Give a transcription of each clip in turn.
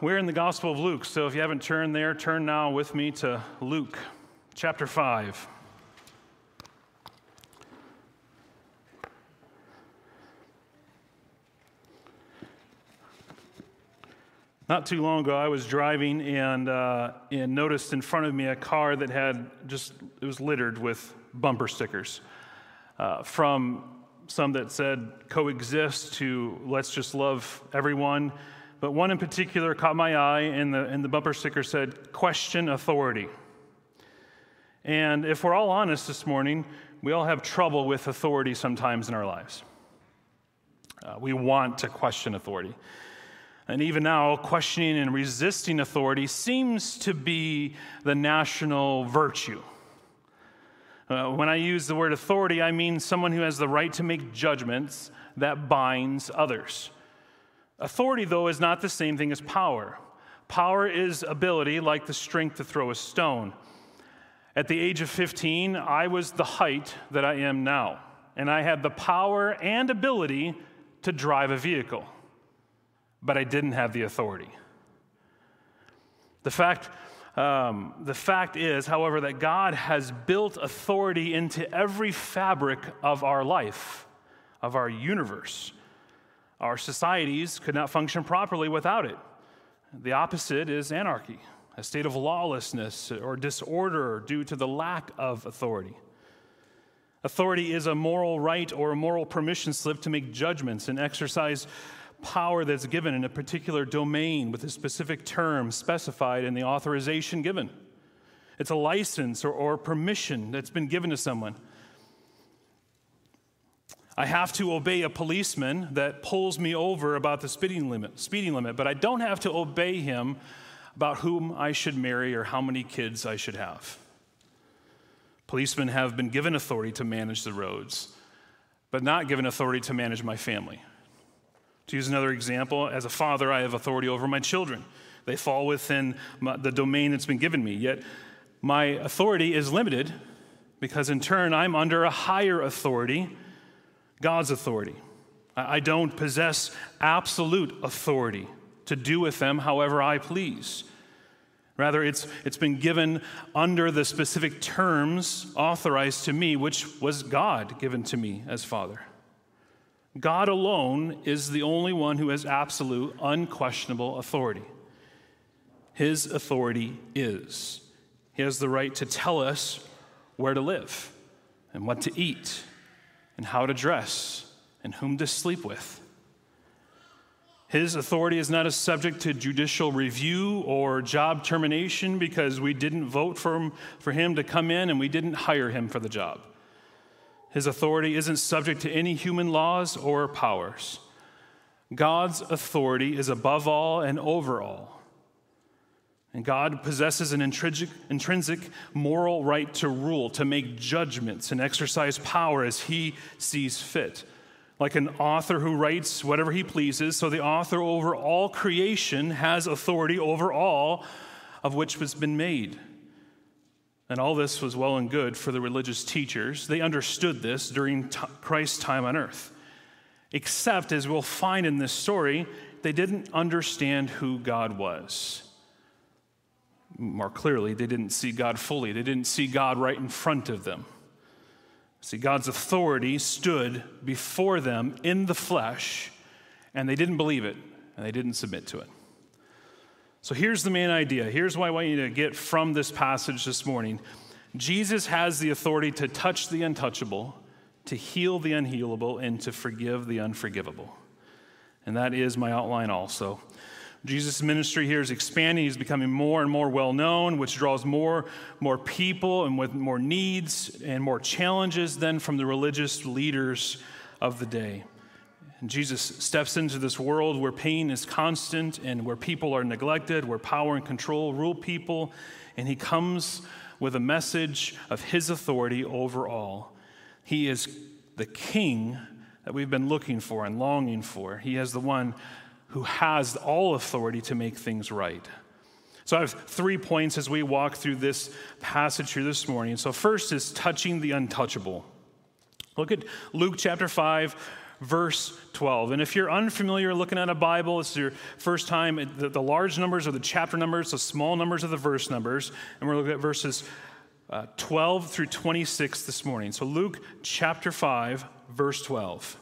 We're in the Gospel of Luke, so if you haven't turned there, turn now with me to Luke chapter 5. Not too long ago, I was driving and, uh, and noticed in front of me a car that had just, it was littered with bumper stickers. Uh, from some that said coexist to let's just love everyone. But one in particular caught my eye, and the, and the bumper sticker said, question authority. And if we're all honest this morning, we all have trouble with authority sometimes in our lives. Uh, we want to question authority. And even now, questioning and resisting authority seems to be the national virtue. Uh, when I use the word authority, I mean someone who has the right to make judgments that binds others. Authority, though, is not the same thing as power. Power is ability, like the strength to throw a stone. At the age of 15, I was the height that I am now, and I had the power and ability to drive a vehicle but I didn't have the authority. The fact, um, the fact is, however, that God has built authority into every fabric of our life, of our universe. Our societies could not function properly without it. The opposite is anarchy, a state of lawlessness or disorder due to the lack of authority. Authority is a moral right or a moral permission slip to make judgments and exercise power that's given in a particular domain with a specific term specified in the authorization given. It's a license or, or permission that's been given to someone. I have to obey a policeman that pulls me over about the speeding limit, speeding limit, but I don't have to obey him about whom I should marry or how many kids I should have. Policemen have been given authority to manage the roads, but not given authority to manage my family. To use another example, as a father, I have authority over my children. They fall within my, the domain that's been given me. Yet my authority is limited because, in turn, I'm under a higher authority, God's authority. I, don't possess absolute authority to do with them however I please. Rather, it's, it's been given under the specific terms authorized to me, which was God given to me as Father. God alone is the only one who has absolute, unquestionable authority. His authority is. He has the right to tell us where to live and what to eat and how to dress and whom to sleep with. His authority is not subject to judicial review or job termination because we didn't vote for him, for him to come in and we didn't hire him for the job. His authority isn't subject to any human laws or powers. God's authority is above all and over all. And God possesses an intrinsic, intrinsic moral right to rule, to make judgments and exercise power as he sees fit. Like an author who writes whatever he pleases, so the author over all creation has authority over all of which has been made. And all this was well and good for the religious teachers. They understood this during t- Christ's time on earth. Except, as we'll find in this story, they didn't understand who God was. More clearly, they didn't see God fully, they didn't see God right in front of them. See, God's authority stood before them in the flesh, and they didn't believe it, and they didn't submit to it. So here's the main idea. Here's what I want you to get from this passage this morning Jesus has the authority to touch the untouchable, to heal the unhealable, and to forgive the unforgivable. And that is my outline also. Jesus' ministry here is expanding. He's becoming more and more well known, which draws more, more people and with more needs and more challenges than from the religious leaders of the day. And Jesus steps into this world where pain is constant and where people are neglected, where power and control rule people, and he comes with a message of his authority over all. He is the king that we've been looking for and longing for. He is the one who has all authority to make things right. So I have three points as we walk through this passage here this morning. So, first is touching the untouchable. Look at Luke chapter 5, verse 12. And if you're unfamiliar looking at a Bible, it's your first time, the, the large numbers are the chapter numbers, the small numbers are the verse numbers. And we're looking at verses uh, 12 through 26 this morning. So, Luke chapter 5, verse 12.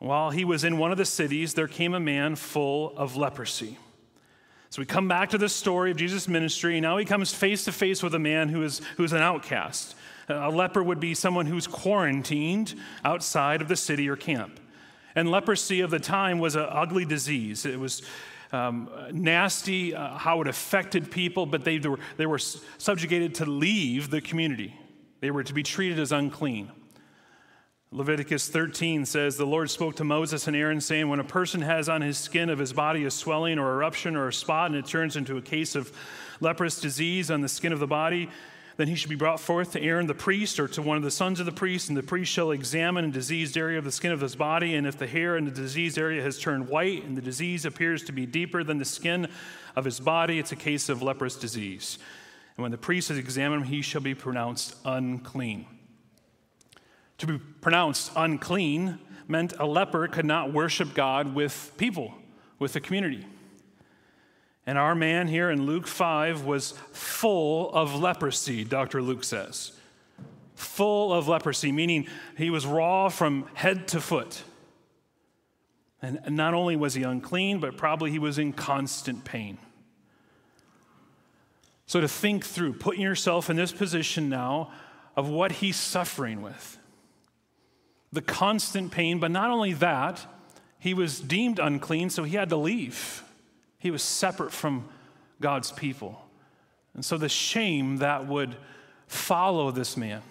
While he was in one of the cities, there came a man full of leprosy. So we come back to the story of Jesus' ministry. Now he comes face to face with a man who is, who is an outcast. A leper would be someone who's quarantined outside of the city or camp. And leprosy of the time was an ugly disease. It was um, nasty uh, how it affected people, but they were, they were subjugated to leave the community. They were to be treated as unclean. Leviticus 13 says, The Lord spoke to Moses and Aaron, saying, When a person has on his skin of his body a swelling or eruption or a spot, and it turns into a case of leprous disease on the skin of the body, then he should be brought forth to Aaron the priest or to one of the sons of the priest, and the priest shall examine a diseased area of the skin of his body. And if the hair in the diseased area has turned white and the disease appears to be deeper than the skin of his body, it's a case of leprous disease. And when the priest has examined him, he shall be pronounced unclean. To be pronounced unclean meant a leper could not worship God with people, with the community. And our man here in Luke 5 was full of leprosy, Dr. Luke says. Full of leprosy, meaning he was raw from head to foot. And not only was he unclean, but probably he was in constant pain. So to think through, putting yourself in this position now of what he's suffering with the constant pain, but not only that, he was deemed unclean, so he had to leave. He was separate from God's people. And so the shame that would follow this man.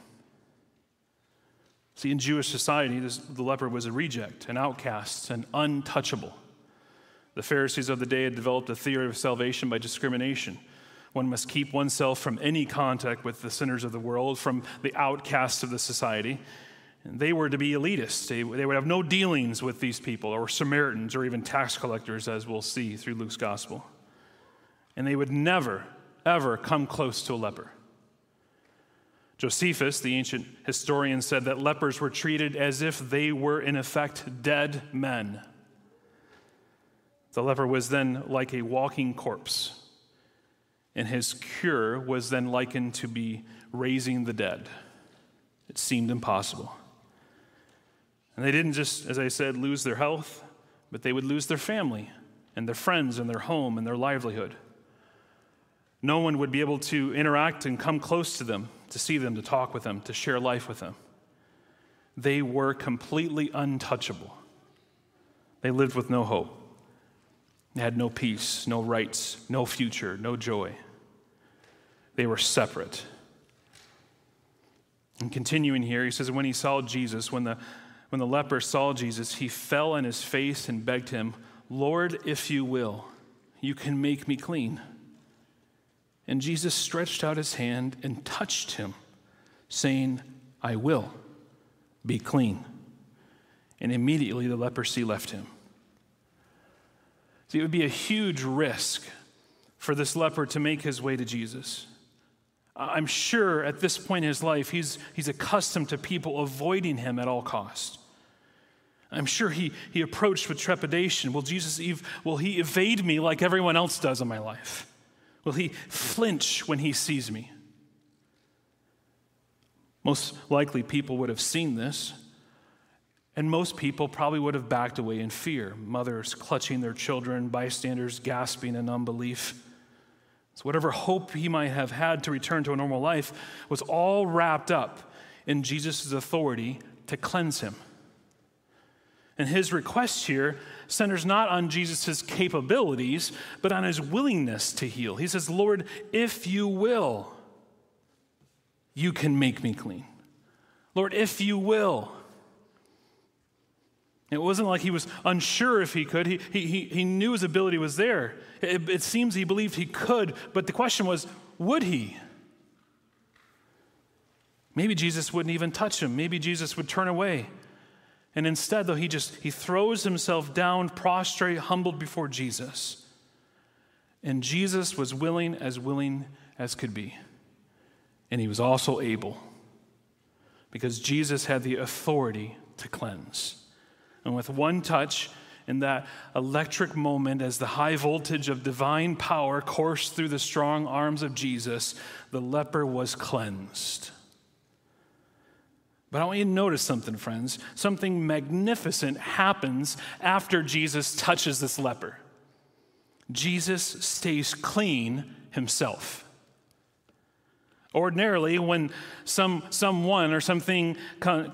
See, in Jewish society, this, the leper was a reject, an outcast, an untouchable. The Pharisees of the day had developed a theory of salvation by discrimination. One must keep oneself from any contact with the sinners of the world, from the outcasts of the society. They were to be elitists. They, they would have no dealings with these people, or Samaritans, or even tax collectors, as we'll see through Luke's gospel. And they would never, ever come close to a leper. Josephus, the ancient historian, said that lepers were treated as if they were, in effect, dead men. The leper was then like a walking corpse, and his cure was then likened to be raising the dead. It seemed impossible. And they didn't just, as I said, lose their health, but they would lose their family and their friends and their home and their livelihood. No one would be able to interact and come close to them, to see them, to talk with them, to share life with them. They were completely untouchable. They lived with no hope. They had no peace, no rights, no future, no joy. They were separate. And continuing here, he says, when he saw Jesus, when the when the leper saw Jesus, he fell on his face and begged him, Lord, if you will, you can make me clean. And Jesus stretched out his hand and touched him, saying, I will be clean. And immediately the leprosy left him. See, it would be a huge risk for this leper to make his way to Jesus. I'm sure at this point in his life, he's, he's accustomed to people avoiding him at all costs. I'm sure he, he approached with trepidation. Will Jesus, ev- will he evade me like everyone else does in my life? Will he flinch when he sees me? Most likely, people would have seen this, and most people probably would have backed away in fear. Mothers clutching their children, bystanders gasping in unbelief. So, whatever hope he might have had to return to a normal life was all wrapped up in Jesus' authority to cleanse him. And his request here centers not on Jesus' capabilities, but on his willingness to heal. He says, Lord, if you will, you can make me clean. Lord, if you will. It wasn't like he was unsure if he could. He, he, he knew his ability was there. It, it seems he believed he could, but the question was, would he? Maybe Jesus wouldn't even touch him. Maybe Jesus would turn away. And instead, though, he just he throws himself down, prostrate, humbled before Jesus. And Jesus was willing as willing as could be. And he was also able because Jesus had the authority to cleanse. And with one touch, in that electric moment, as the high voltage of divine power coursed through the strong arms of Jesus, the leper was cleansed. But I want you to notice something, friends. Something magnificent happens after Jesus touches this leper. Jesus stays clean himself. Ordinarily, when some, someone or something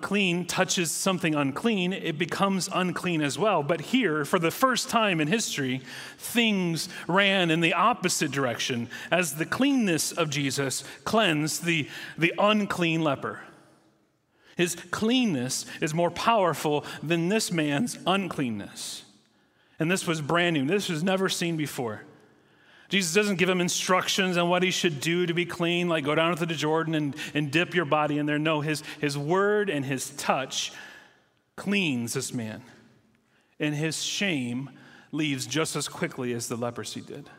clean touches something unclean, it becomes unclean as well. But here, for the first time in history, things ran in the opposite direction as the cleanness of Jesus cleansed the, the unclean leper. His cleanness is more powerful than this man's uncleanness. And this was brand new, this was never seen before. Jesus doesn't give him instructions on what he should do to be clean, like go down to the Jordan and, and dip your body in there. No, his, his word and his touch cleans this man. And his shame leaves just as quickly as the leprosy did.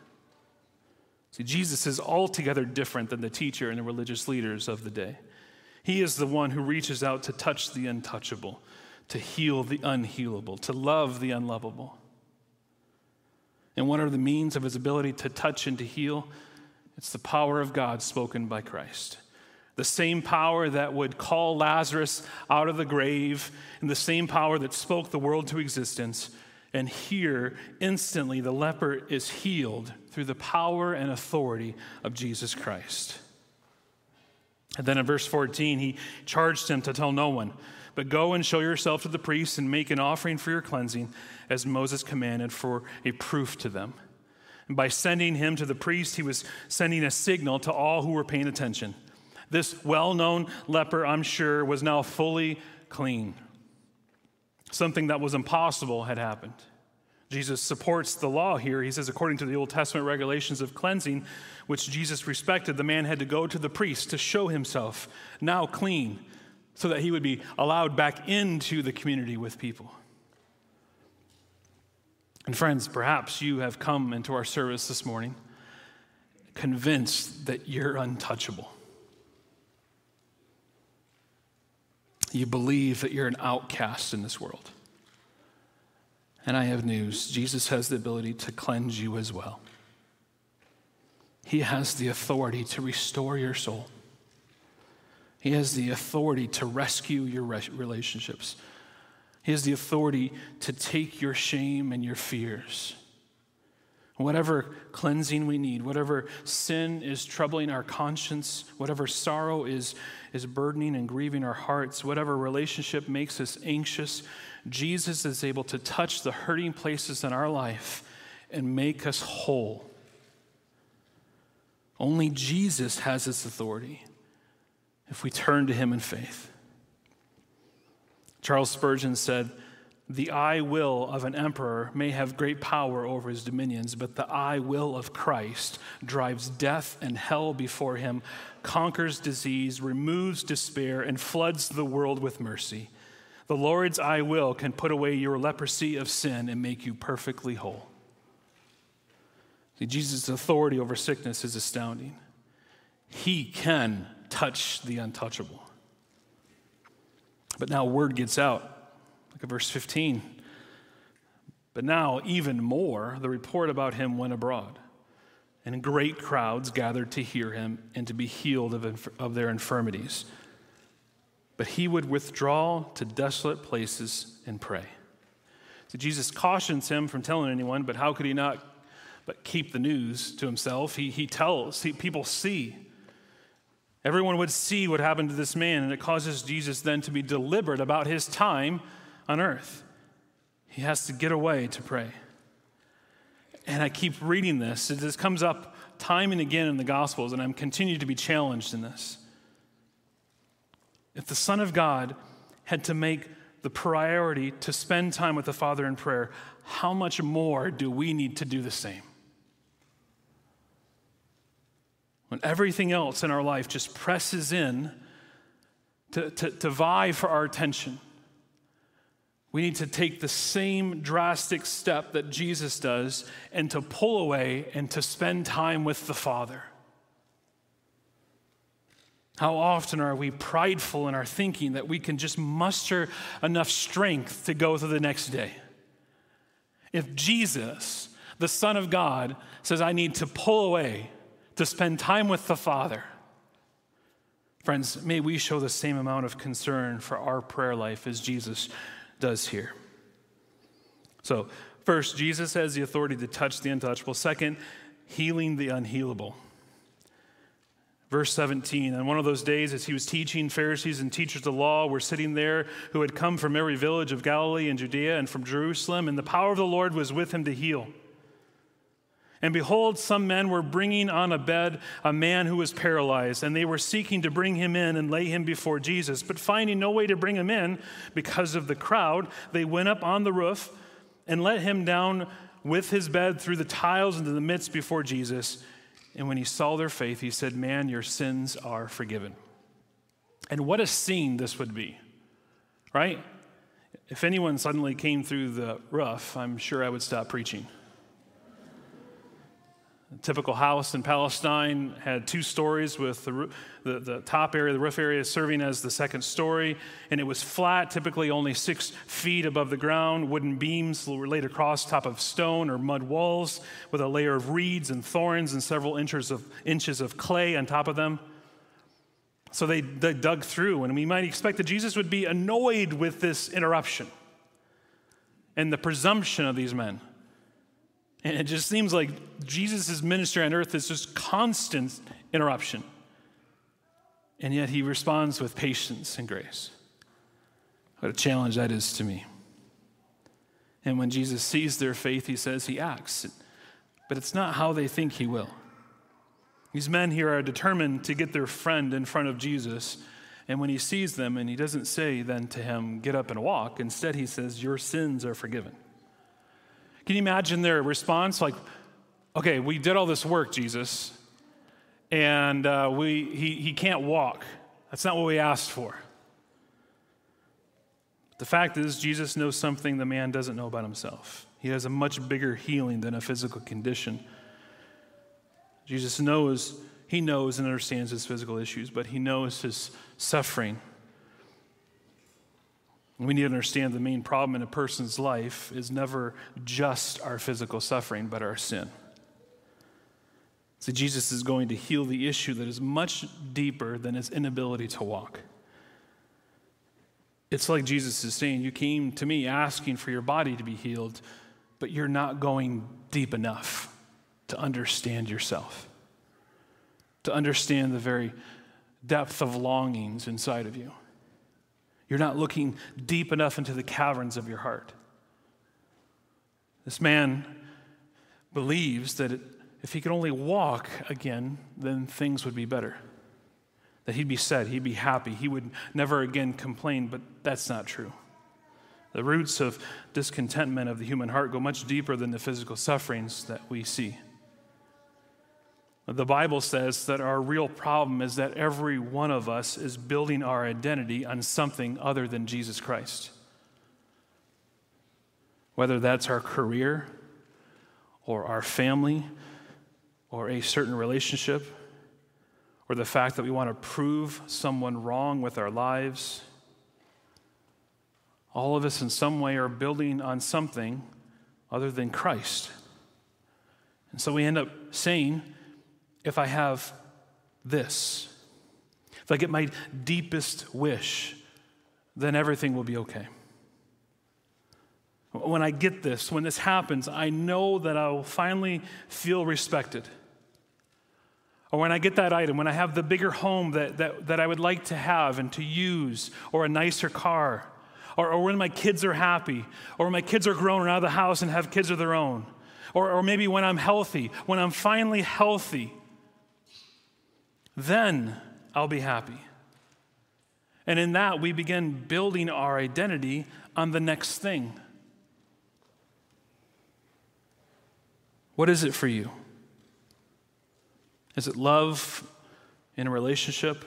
See, Jesus is altogether different than the teacher and the religious leaders of the day. He is the one who reaches out to touch the untouchable, to heal the unhealable, to love the unlovable. And what are the means of his ability to touch and to heal? It's the power of God spoken by Christ. The same power that would call Lazarus out of the grave, and the same power that spoke the world to existence. And here, instantly, the leper is healed through the power and authority of Jesus Christ. And then in verse 14, he charged him to tell no one, but go and show yourself to the priests and make an offering for your cleansing as Moses commanded for a proof to them. And by sending him to the priest, he was sending a signal to all who were paying attention. This well known leper, I'm sure, was now fully clean. Something that was impossible had happened. Jesus supports the law here. He says, according to the Old Testament regulations of cleansing, which Jesus respected, the man had to go to the priest to show himself now clean so that he would be allowed back into the community with people. And friends, perhaps you have come into our service this morning convinced that you're untouchable. You believe that you're an outcast in this world. And I have news Jesus has the ability to cleanse you as well. He has the authority to restore your soul. He has the authority to rescue your relationships. He has the authority to take your shame and your fears. Whatever cleansing we need, whatever sin is troubling our conscience, whatever sorrow is, is burdening and grieving our hearts, whatever relationship makes us anxious, Jesus is able to touch the hurting places in our life and make us whole. Only Jesus has this authority if we turn to him in faith. Charles Spurgeon said, The I will of an emperor may have great power over his dominions, but the I will of Christ drives death and hell before him, conquers disease, removes despair, and floods the world with mercy. The Lord's I will can put away your leprosy of sin and make you perfectly whole. See, Jesus' authority over sickness is astounding. He can touch the untouchable. But now word gets out. Look at verse 15. But now, even more, the report about him went abroad, and great crowds gathered to hear him and to be healed of, inf- of their infirmities. But he would withdraw to desolate places and pray. So Jesus cautions him from telling anyone, but how could he not but keep the news to himself? He, he tells, he, people see Everyone would see what happened to this man, and it causes Jesus then to be deliberate about his time on earth. He has to get away to pray. And I keep reading this. This comes up time and again in the Gospels, and I'm continuing to be challenged in this. If the Son of God had to make the priority to spend time with the Father in prayer, how much more do we need to do the same? when everything else in our life just presses in to, to, to vie for our attention, we need to take the same drastic step that Jesus does and to pull away and to spend time with the Father. How often are we prideful in our thinking that we can just muster enough strength to go through the next day? If Jesus, the Son of God, says, I need to pull away to spend time with the Father, friends, may we show the same amount of concern for our prayer life as Jesus does here. So, first, Jesus has the authority to touch the untouchable. Second, healing the unhealable. Verse 17, on one of those days, as he was teaching, Pharisees and teachers of the law were sitting there who had come from every village of Galilee and Judea and from Jerusalem, and the power of the Lord was with him to heal. And behold, some men were bringing on a bed a man who was paralyzed, and they were seeking to bring him in and lay him before Jesus. But finding no way to bring him in because of the crowd, they went up on the roof and let him down with his bed through the tiles into the midst before Jesus. And when he saw their faith, he said, Man, your sins are forgiven. And what a scene this would be, right? If anyone suddenly came through the roof, I'm sure I would stop preaching. A typical house in Palestine had two stories with the, the, the, top area, the roof area, serving as the second story. And it was flat, typically only six feet above the ground. Wooden beams were laid across top of stone or mud walls with a layer of reeds and thorns and several inches of, inches of clay on top of them. So they, they dug through, and we might expect that Jesus would be annoyed with this interruption and the presumption of these men. And it just seems like Jesus' ministry on earth is just constant interruption. And yet he responds with patience and grace. What a challenge that is to me. And when Jesus sees their faith, he says he acts. But it's not how they think he will. These men here are determined to get their friend in front of Jesus. And when he sees them, and he doesn't say then to him, Get up and walk, instead he says, Your sins are forgiven. Can you imagine their response? Like, okay, we did all this work, Jesus, and uh, we, he, he can't walk. That's not what we asked for. The fact is, Jesus knows something the man doesn't know about himself. He has a much bigger healing than a physical condition. Jesus knows, he knows and understands his physical issues, but he knows his suffering. We need to understand the main problem in a person's life is never just our physical suffering, but our sin. So Jesus is going to heal the issue that is much deeper than his inability to walk. It's like Jesus is saying, You came to me asking for your body to be healed, but you're not going deep enough to understand yourself, to understand the very depth of longings inside of you. You're not looking deep enough into the caverns of your heart. This man believes that if he could only walk again, then things would be better. That he'd be set, he'd be happy, he would never again complain, but that's not true. The roots of discontentment of the human heart go much deeper than the physical sufferings that we see. The Bible says that our real problem is that every one of us is building our identity on something other than Jesus Christ. Whether that's our career, or our family, or a certain relationship, or the fact that we want to prove someone wrong with our lives. All of us, in some way, are building on something other than Christ. And so we end up saying, if I have this, if I get my deepest wish, then everything will be okay. When I get this, when this happens, I know that I will finally feel respected. Or when I get that item, when I have the bigger home that, that, that I would like to have and to use, or a nicer car, or, or when my kids are happy, or when my kids are grown and out of the house and have kids of their own, or, or maybe when I'm healthy, when I'm finally healthy, then I'll be happy. And in that, we begin building our identity on the next thing. What is it for you? Is it love in a relationship?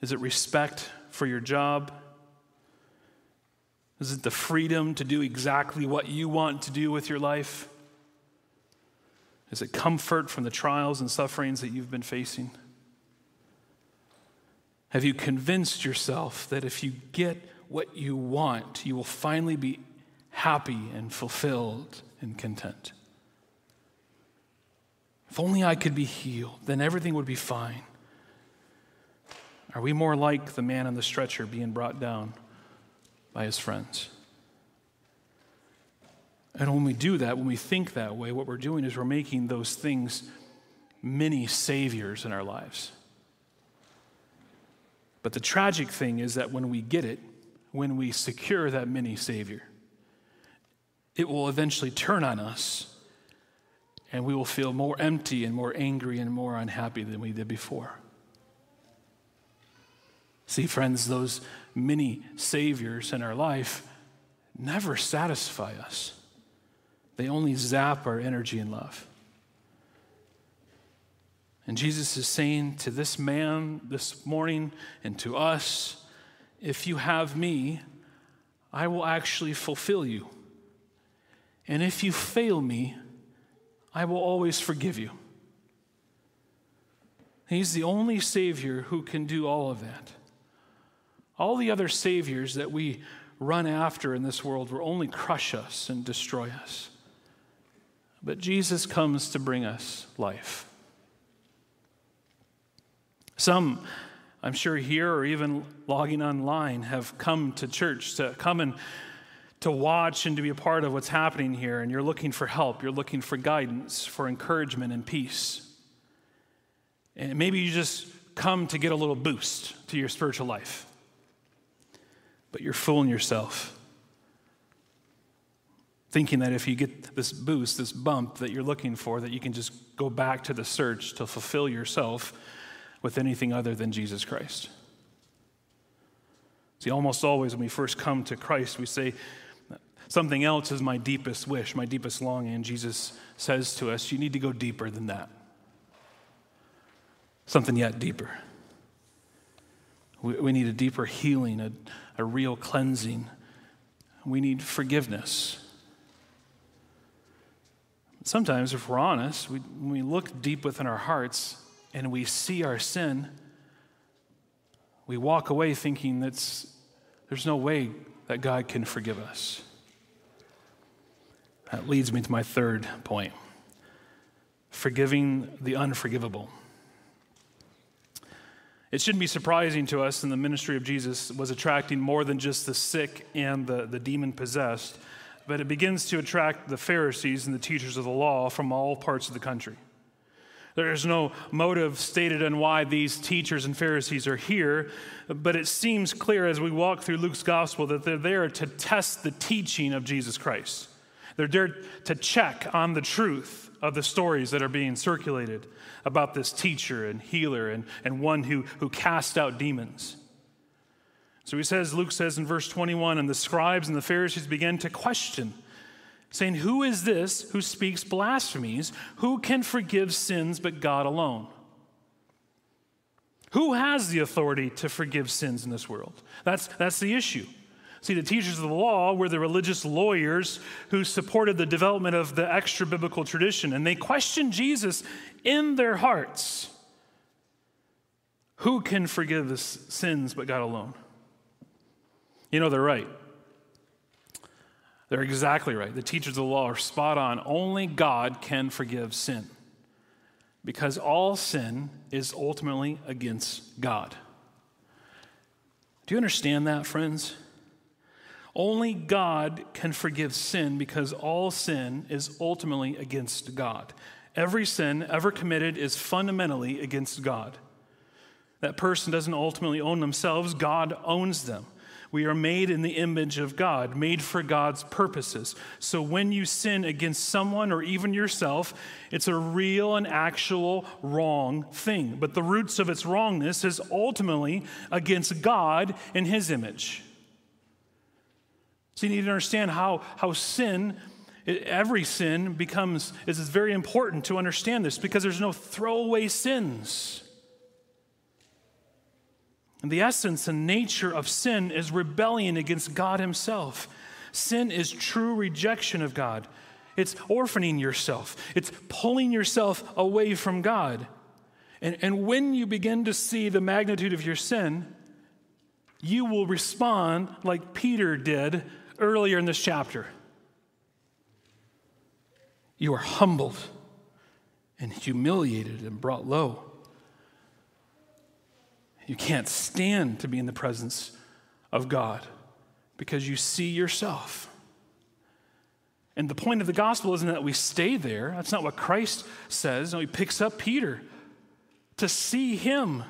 Is it respect for your job? Is it the freedom to do exactly what you want to do with your life? Is it comfort from the trials and sufferings that you've been facing? Have you convinced yourself that if you get what you want, you will finally be happy and fulfilled and content? If only I could be healed, then everything would be fine. Are we more like the man on the stretcher being brought down by his friends? And when we do that, when we think that way, what we're doing is we're making those things many saviors in our lives. But the tragic thing is that when we get it, when we secure that mini savior, it will eventually turn on us and we will feel more empty and more angry and more unhappy than we did before. See, friends, those mini saviors in our life never satisfy us. They only zap our energy and love. And Jesus is saying to this man this morning and to us if you have me, I will actually fulfill you. And if you fail me, I will always forgive you. He's the only Savior who can do all of that. All the other Saviors that we run after in this world will only crush us and destroy us. But Jesus comes to bring us life. Some, I'm sure, here or even logging online have come to church to come and to watch and to be a part of what's happening here, and you're looking for help, you're looking for guidance, for encouragement and peace. And maybe you just come to get a little boost to your spiritual life, but you're fooling yourself thinking that if you get this boost, this bump that you're looking for, that you can just go back to the search to fulfill yourself with anything other than Jesus Christ. See, almost always when we first come to Christ, we say, Something else is my deepest wish, my deepest longing. Jesus says to us, You need to go deeper than that. Something yet deeper. We, we need a deeper healing, a, a real cleansing. We need forgiveness. Sometimes, if we're honest, we, when we look deep within our hearts and we see our sin, we walk away thinking that's, there's no way that God can forgive us. That leads me to my third point forgiving the unforgivable. It shouldn't be surprising to us in the ministry of Jesus was attracting more than just the sick and the, the demon possessed but it begins to attract the Pharisees and the teachers of the law from all parts of the country. There is no motive stated on why these teachers and Pharisees are here, but it seems clear as we walk through Luke's gospel that they're there to test the teaching of Jesus Christ. They're there to check on the truth of the stories that are being circulated about this teacher and healer and, and one who, who cast out demons. So he says, Luke says in verse 21, and the scribes and the Pharisees began to question, saying, Who is this who speaks blasphemies? Who can forgive sins but God alone? Who has the authority to forgive sins in this world? That's, that's the issue. See, the teachers of the law were the religious lawyers who supported the development of the extra biblical tradition, and they questioned Jesus in their hearts. Who can forgive sins but God alone? You know, they're right. They're exactly right. The teachers of the law are spot on. Only God can forgive sin because all sin is ultimately against God. Do you understand that, friends? Only God can forgive sin because all sin is ultimately against God. Every sin ever committed is fundamentally against God. That person doesn't ultimately own themselves, God owns them. We are made in the image of God, made for God's purposes. So when you sin against someone or even yourself, it's a real and actual wrong thing. But the roots of its wrongness is ultimately against God in His image. So you need to understand how, how sin, every sin becomes, is very important to understand this because there's no throwaway sins. And the essence and nature of sin is rebellion against God Himself. Sin is true rejection of God. It's orphaning yourself, it's pulling yourself away from God. And, and when you begin to see the magnitude of your sin, you will respond like Peter did earlier in this chapter. You are humbled and humiliated and brought low. You can't stand to be in the presence of God because you see yourself. And the point of the gospel isn't that we stay there. That's not what Christ says. No, he picks up Peter to see him.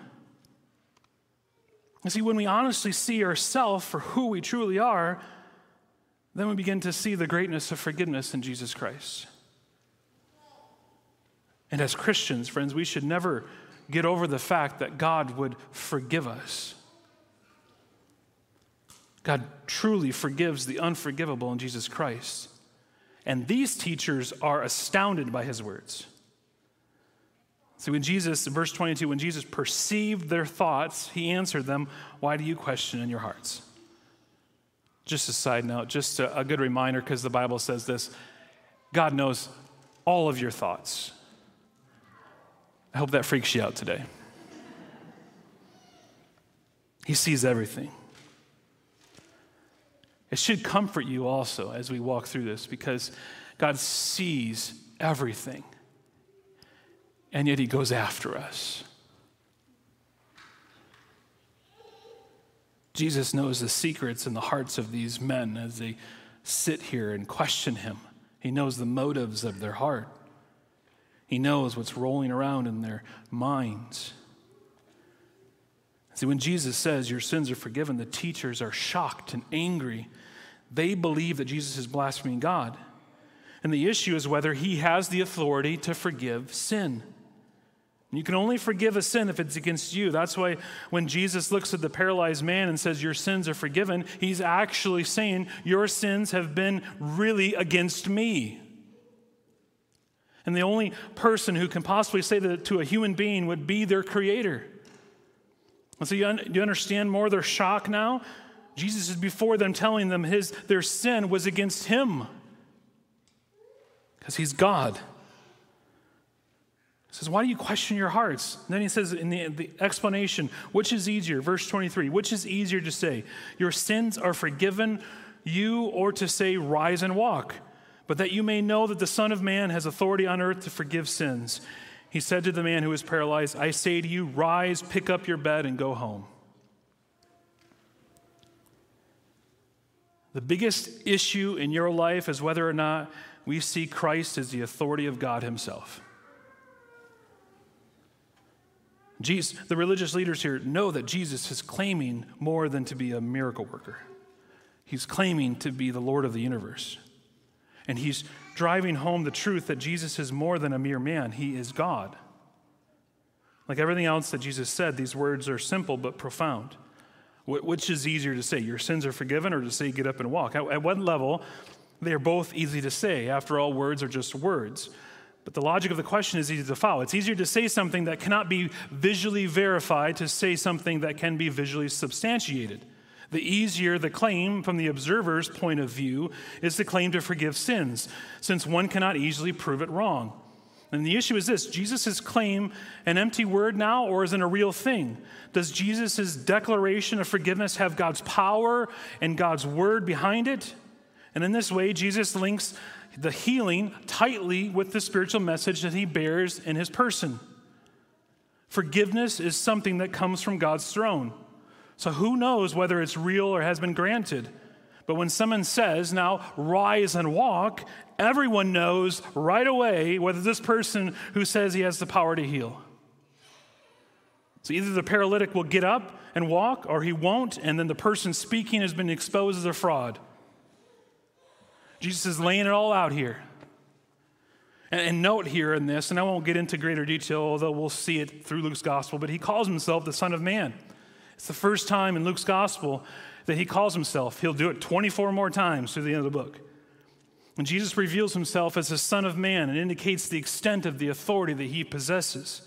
And see, when we honestly see ourselves for who we truly are, then we begin to see the greatness of forgiveness in Jesus Christ. And as Christians, friends, we should never get over the fact that God would forgive us. God truly forgives the unforgivable in Jesus Christ. And these teachers are astounded by his words. See, when Jesus, verse 22, when Jesus perceived their thoughts, he answered them, Why do you question in your hearts? Just a side note, just a, a good reminder, because the Bible says this God knows all of your thoughts. I hope that freaks you out today. He sees everything. It should comfort you also as we walk through this because God sees everything, and yet He goes after us. Jesus knows the secrets in the hearts of these men as they sit here and question Him. He knows the motives of their heart, He knows what's rolling around in their minds. See, when Jesus says your sins are forgiven, the teachers are shocked and angry. They believe that Jesus is blaspheming God. And the issue is whether he has the authority to forgive sin. You can only forgive a sin if it's against you. That's why when Jesus looks at the paralyzed man and says, Your sins are forgiven, he's actually saying, Your sins have been really against me. And the only person who can possibly say that to a human being would be their creator. And so you, un- you understand more their shock now? Jesus is before them telling them his, their sin was against him because he's God. He says, Why do you question your hearts? And then he says in the, the explanation, which is easier? Verse 23, which is easier to say, Your sins are forgiven you, or to say, Rise and walk? But that you may know that the Son of Man has authority on earth to forgive sins. He said to the man who was paralyzed, I say to you, rise, pick up your bed, and go home. The biggest issue in your life is whether or not we see Christ as the authority of God Himself. Jesus, the religious leaders here know that Jesus is claiming more than to be a miracle worker. He's claiming to be the Lord of the universe. And he's driving home the truth that Jesus is more than a mere man, he is God. Like everything else that Jesus said, these words are simple but profound. Which is easier to say, your sins are forgiven, or to say, get up and walk? At one level, they are both easy to say. After all, words are just words. But the logic of the question is easy to follow. It's easier to say something that cannot be visually verified to say something that can be visually substantiated. The easier the claim from the observer's point of view is the claim to forgive sins, since one cannot easily prove it wrong. And the issue is this Jesus' claim an empty word now, or is it a real thing? Does Jesus' declaration of forgiveness have God's power and God's word behind it? And in this way, Jesus links the healing tightly with the spiritual message that he bears in his person. Forgiveness is something that comes from God's throne. So who knows whether it's real or has been granted? But when someone says, now rise and walk, everyone knows right away whether this person who says he has the power to heal. So either the paralytic will get up and walk or he won't, and then the person speaking has been exposed as a fraud. Jesus is laying it all out here. And, note here in this, and I won't get into greater detail, although we'll see it through Luke's gospel, but he calls himself the Son of Man. It's the first time in Luke's gospel that he calls himself. He'll do it 24 more times through the end of the book. And Jesus reveals himself as the Son of Man and indicates the extent of the authority that he possesses.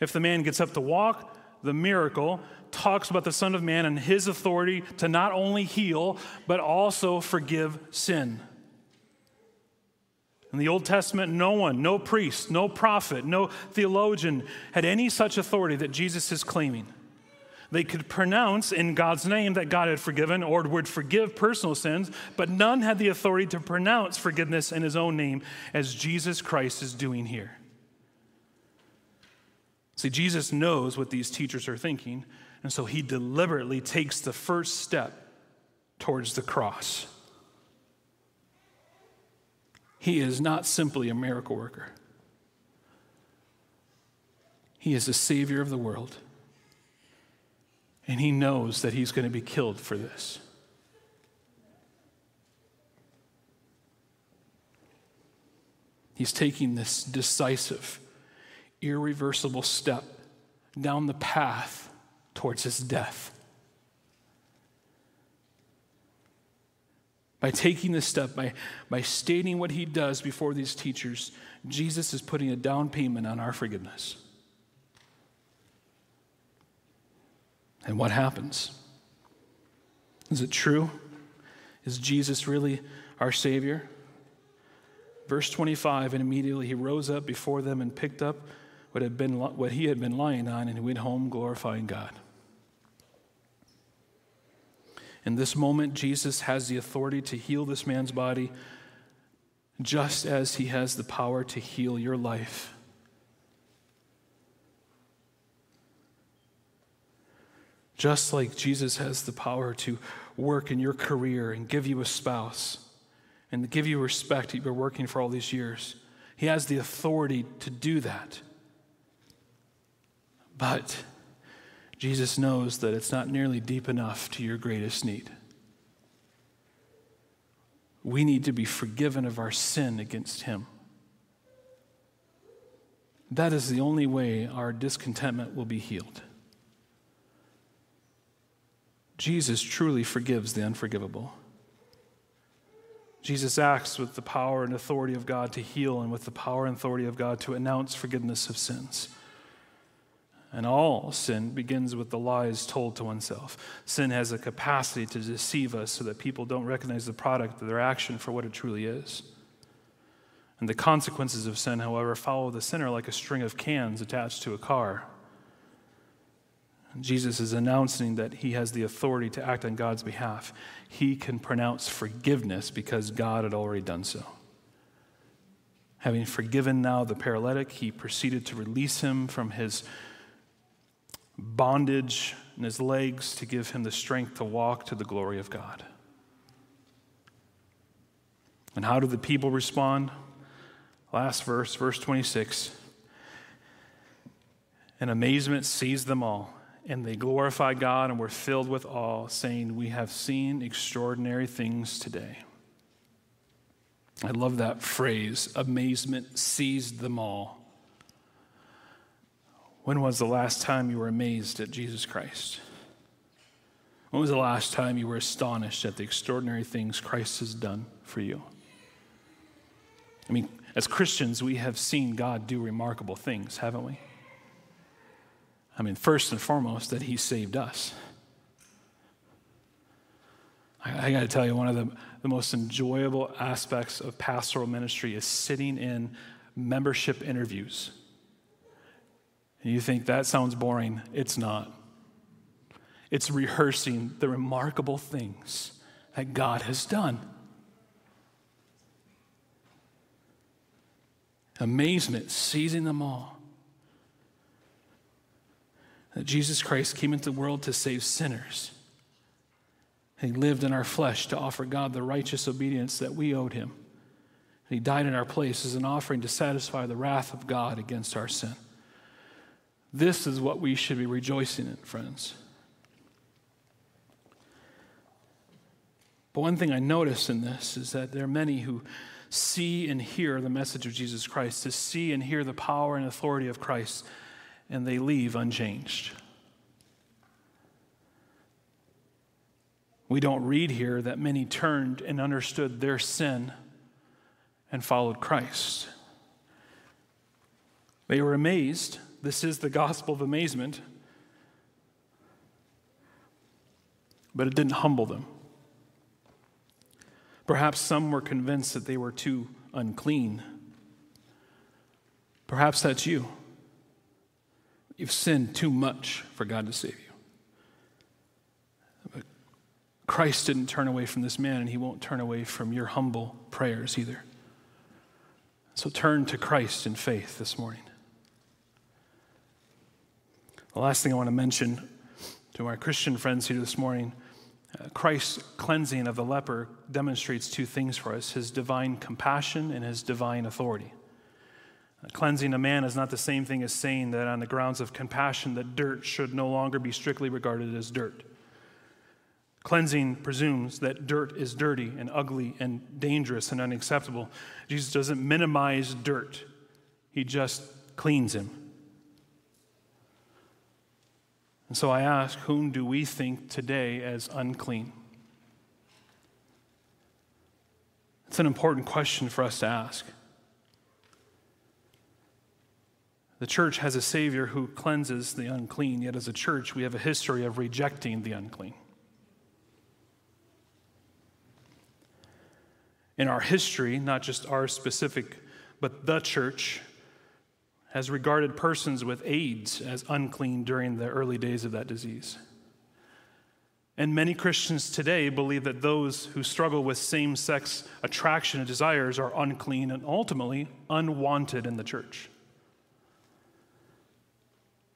If the man gets up to walk, the miracle talks about the Son of Man and his authority to not only heal, but also forgive sin. In the Old Testament, no one, no priest, no prophet, no theologian had any such authority that Jesus is claiming. They could pronounce in God's name that God had forgiven or would forgive personal sins, but none had the authority to pronounce forgiveness in his own name as Jesus Christ is doing here. See, Jesus knows what these teachers are thinking, and so he deliberately takes the first step towards the cross. He is not simply a miracle worker, He is the Savior of the world. And He knows that He's going to be killed for this. He's taking this decisive, irreversible step down the path towards his death. By taking this step, by, by stating what he does before these teachers, Jesus is putting a down payment on our forgiveness. And what happens? Is it true? Is Jesus really our Savior? Verse 25, and immediately he rose up before them and picked up what, had been, what he had been lying on and he went home glorifying God. In this moment, Jesus has the authority to heal this man's body just as he has the power to heal your life. Just like Jesus has the power to work in your career and give you a spouse and give you respect you've been working for all these years, he has the authority to do that. But Jesus knows that it's not nearly deep enough to your greatest need. We need to be forgiven of our sin against Him. That is the only way our discontentment will be healed. Jesus truly forgives the unforgivable. Jesus acts with the power and authority of God to heal and with the power and authority of God to announce forgiveness of sins. And all sin begins with the lies told to oneself. Sin has a capacity to deceive us so that people don't recognize the product of their action for what it truly is. And the consequences of sin, however, follow the sinner like a string of cans attached to a car. Jesus is announcing that he has the authority to act on God's behalf. He can pronounce forgiveness because God had already done so. Having forgiven now the paralytic, he proceeded to release him from his bondage in his legs to give him the strength to walk to the glory of God. And how do the people respond? Last verse, verse 26. And amazement seized them all, and they glorified God and were filled with awe, saying, We have seen extraordinary things today. I love that phrase amazement seized them all. When was the last time you were amazed at Jesus Christ? When was the last time you were astonished at the extraordinary things Christ has done for you? I mean, as Christians, we have seen God do remarkable things, haven't we? I mean, first and foremost, that He saved us. I, I got to tell you, one of the, the most enjoyable aspects of pastoral ministry is sitting in membership interviews and you think that sounds boring. It's not. It's rehearsing the remarkable things that God has done. Amazement seizing them all. That Jesus Christ came into the world to save sinners. He lived in our flesh to offer God the righteous obedience that we owed him. And he died in our place as an offering to satisfy the wrath of God against our sin. This is what we should be rejoicing in, friends. But one thing I notice in this is that there are many who see and hear the message of Jesus Christ, to see and hear the power and authority of Christ, and they leave unchanged. We don't read here that many turned and understood their sin and followed Christ. They were amazed this is the gospel of amazement. But it didn't humble them. Perhaps some were convinced that they were too unclean. Perhaps that's you. You've sinned too much for God to save you. But Christ didn't turn away from this man, and he won't turn away from your humble prayers either. So turn to Christ in faith this morning. The last thing I want to mention to our Christian friends here this morning uh, Christ's cleansing of the leper demonstrates two things for us his divine compassion and his divine authority. Cleansing a man is not the same thing as saying that on the grounds of compassion that dirt should no longer be strictly regarded as dirt. Cleansing presumes that dirt is dirty and ugly and dangerous and unacceptable. Jesus doesn't minimize dirt, he just cleans him. And so I ask, whom do we think today as unclean? It's an important question for us to ask. The church has a Savior who cleanses the unclean, yet as a church, we have a history of rejecting the unclean. In our history, not just our specific, but the church, has regarded persons with AIDS as unclean during the early days of that disease. And many Christians today believe that those who struggle with same sex attraction and desires are unclean and ultimately unwanted in the church.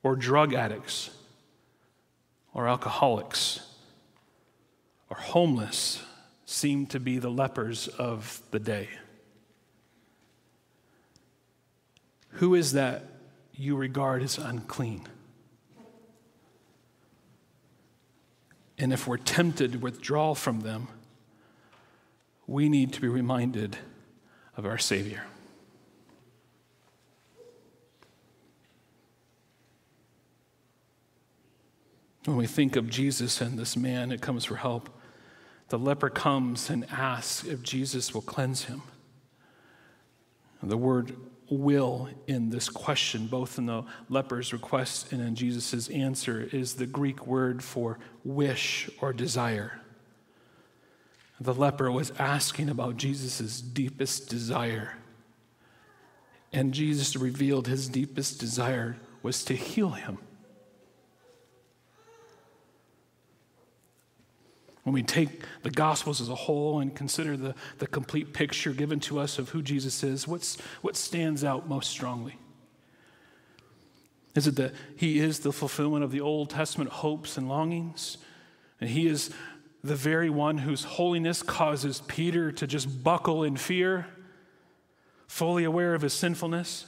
Or drug addicts, or alcoholics, or homeless seem to be the lepers of the day. Who is that you regard as unclean? And if we're tempted to withdraw from them, we need to be reminded of our Savior. When we think of Jesus and this man that comes for help, the leper comes and asks if Jesus will cleanse him. The word will in this question, both in the leper's request and in Jesus' answer, is the Greek word for wish or desire. The leper was asking about Jesus' deepest desire. And Jesus revealed his deepest desire was to heal him. When we take the Gospels as a whole and consider the, the complete picture given to us of who Jesus is, what's, what stands out most strongly? Is it that he is the fulfillment of the Old Testament hopes and longings? And he is the very one whose holiness causes Peter to just buckle in fear, fully aware of his sinfulness?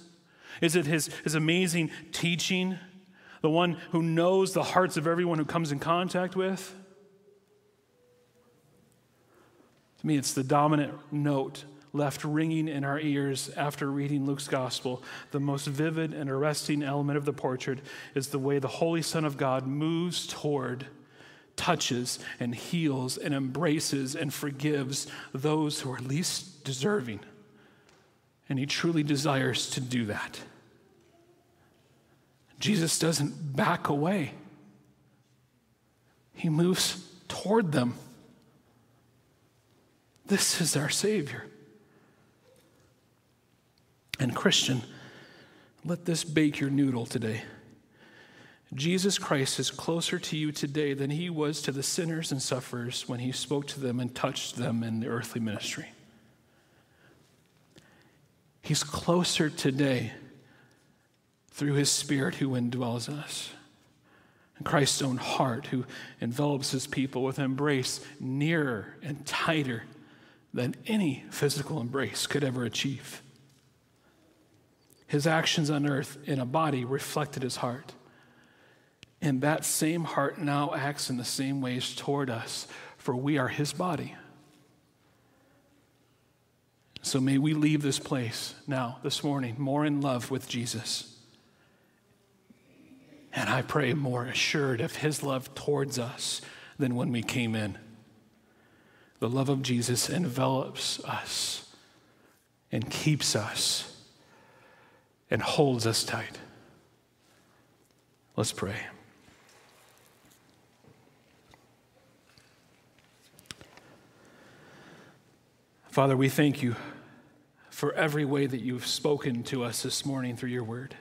Is it his, his amazing teaching, the one who knows the hearts of everyone who comes in contact with? To me, it's the dominant note left ringing in our ears after reading Luke's gospel. The most vivid and arresting element of the portrait is the way the Holy Son of God moves toward, touches, and heals, and embraces and forgives those who are least deserving. And he truly desires to do that. Jesus doesn't back away, he moves toward them. This is our Savior. And, Christian, let this bake your noodle today. Jesus Christ is closer to you today than he was to the sinners and sufferers when he spoke to them and touched them in the earthly ministry. He's closer today through his Spirit who indwells us. And Christ's own heart, who envelops his people with embrace nearer and tighter than any physical embrace could ever achieve. His actions on earth in a body reflected his heart. And that same heart now acts in the same ways toward us, for we are his body. So may we leave this place now, this morning, more in love with Jesus. And I pray more assured of his love towards us than when we came in. The love of Jesus envelops us and keeps us and holds us tight. Let's pray. Father, we thank you for every way that you've spoken to us this morning through your word.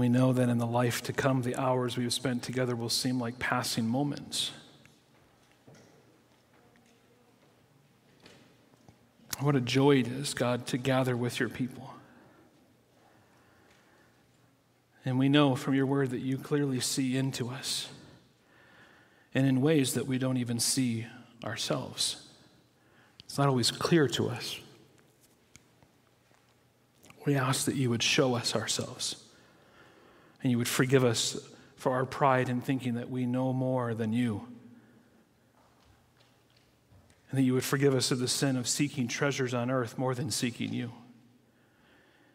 We know that in the life to come, the hours we've spent together will seem like passing moments. What a joy it is, God, to gather with your people. And we know from your word that you clearly see into us and in ways that we don't even see ourselves. It's not always clear to us. We ask that you would show us ourselves and you would forgive us for our pride in thinking that we know more than you. And that you would forgive us of the sin of seeking treasures on earth more than seeking you.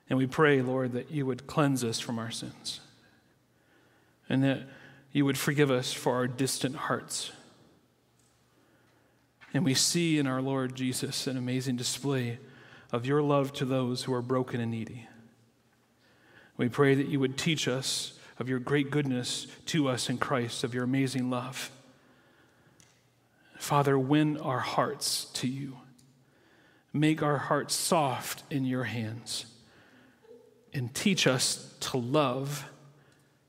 And we pray, Lord, that you would cleanse us from our sins and that you would forgive us for our distant hearts. And we see in our Lord Jesus an amazing display of your love to those who are broken and needy. We pray that you would teach us of your great goodness to us in Christ, of your amazing love. Father, win our hearts to you. Make our hearts soft in your hands. And teach us to love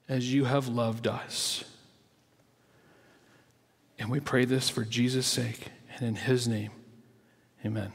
as you have loved us. And we pray this for Jesus' sake and in his name. Amen.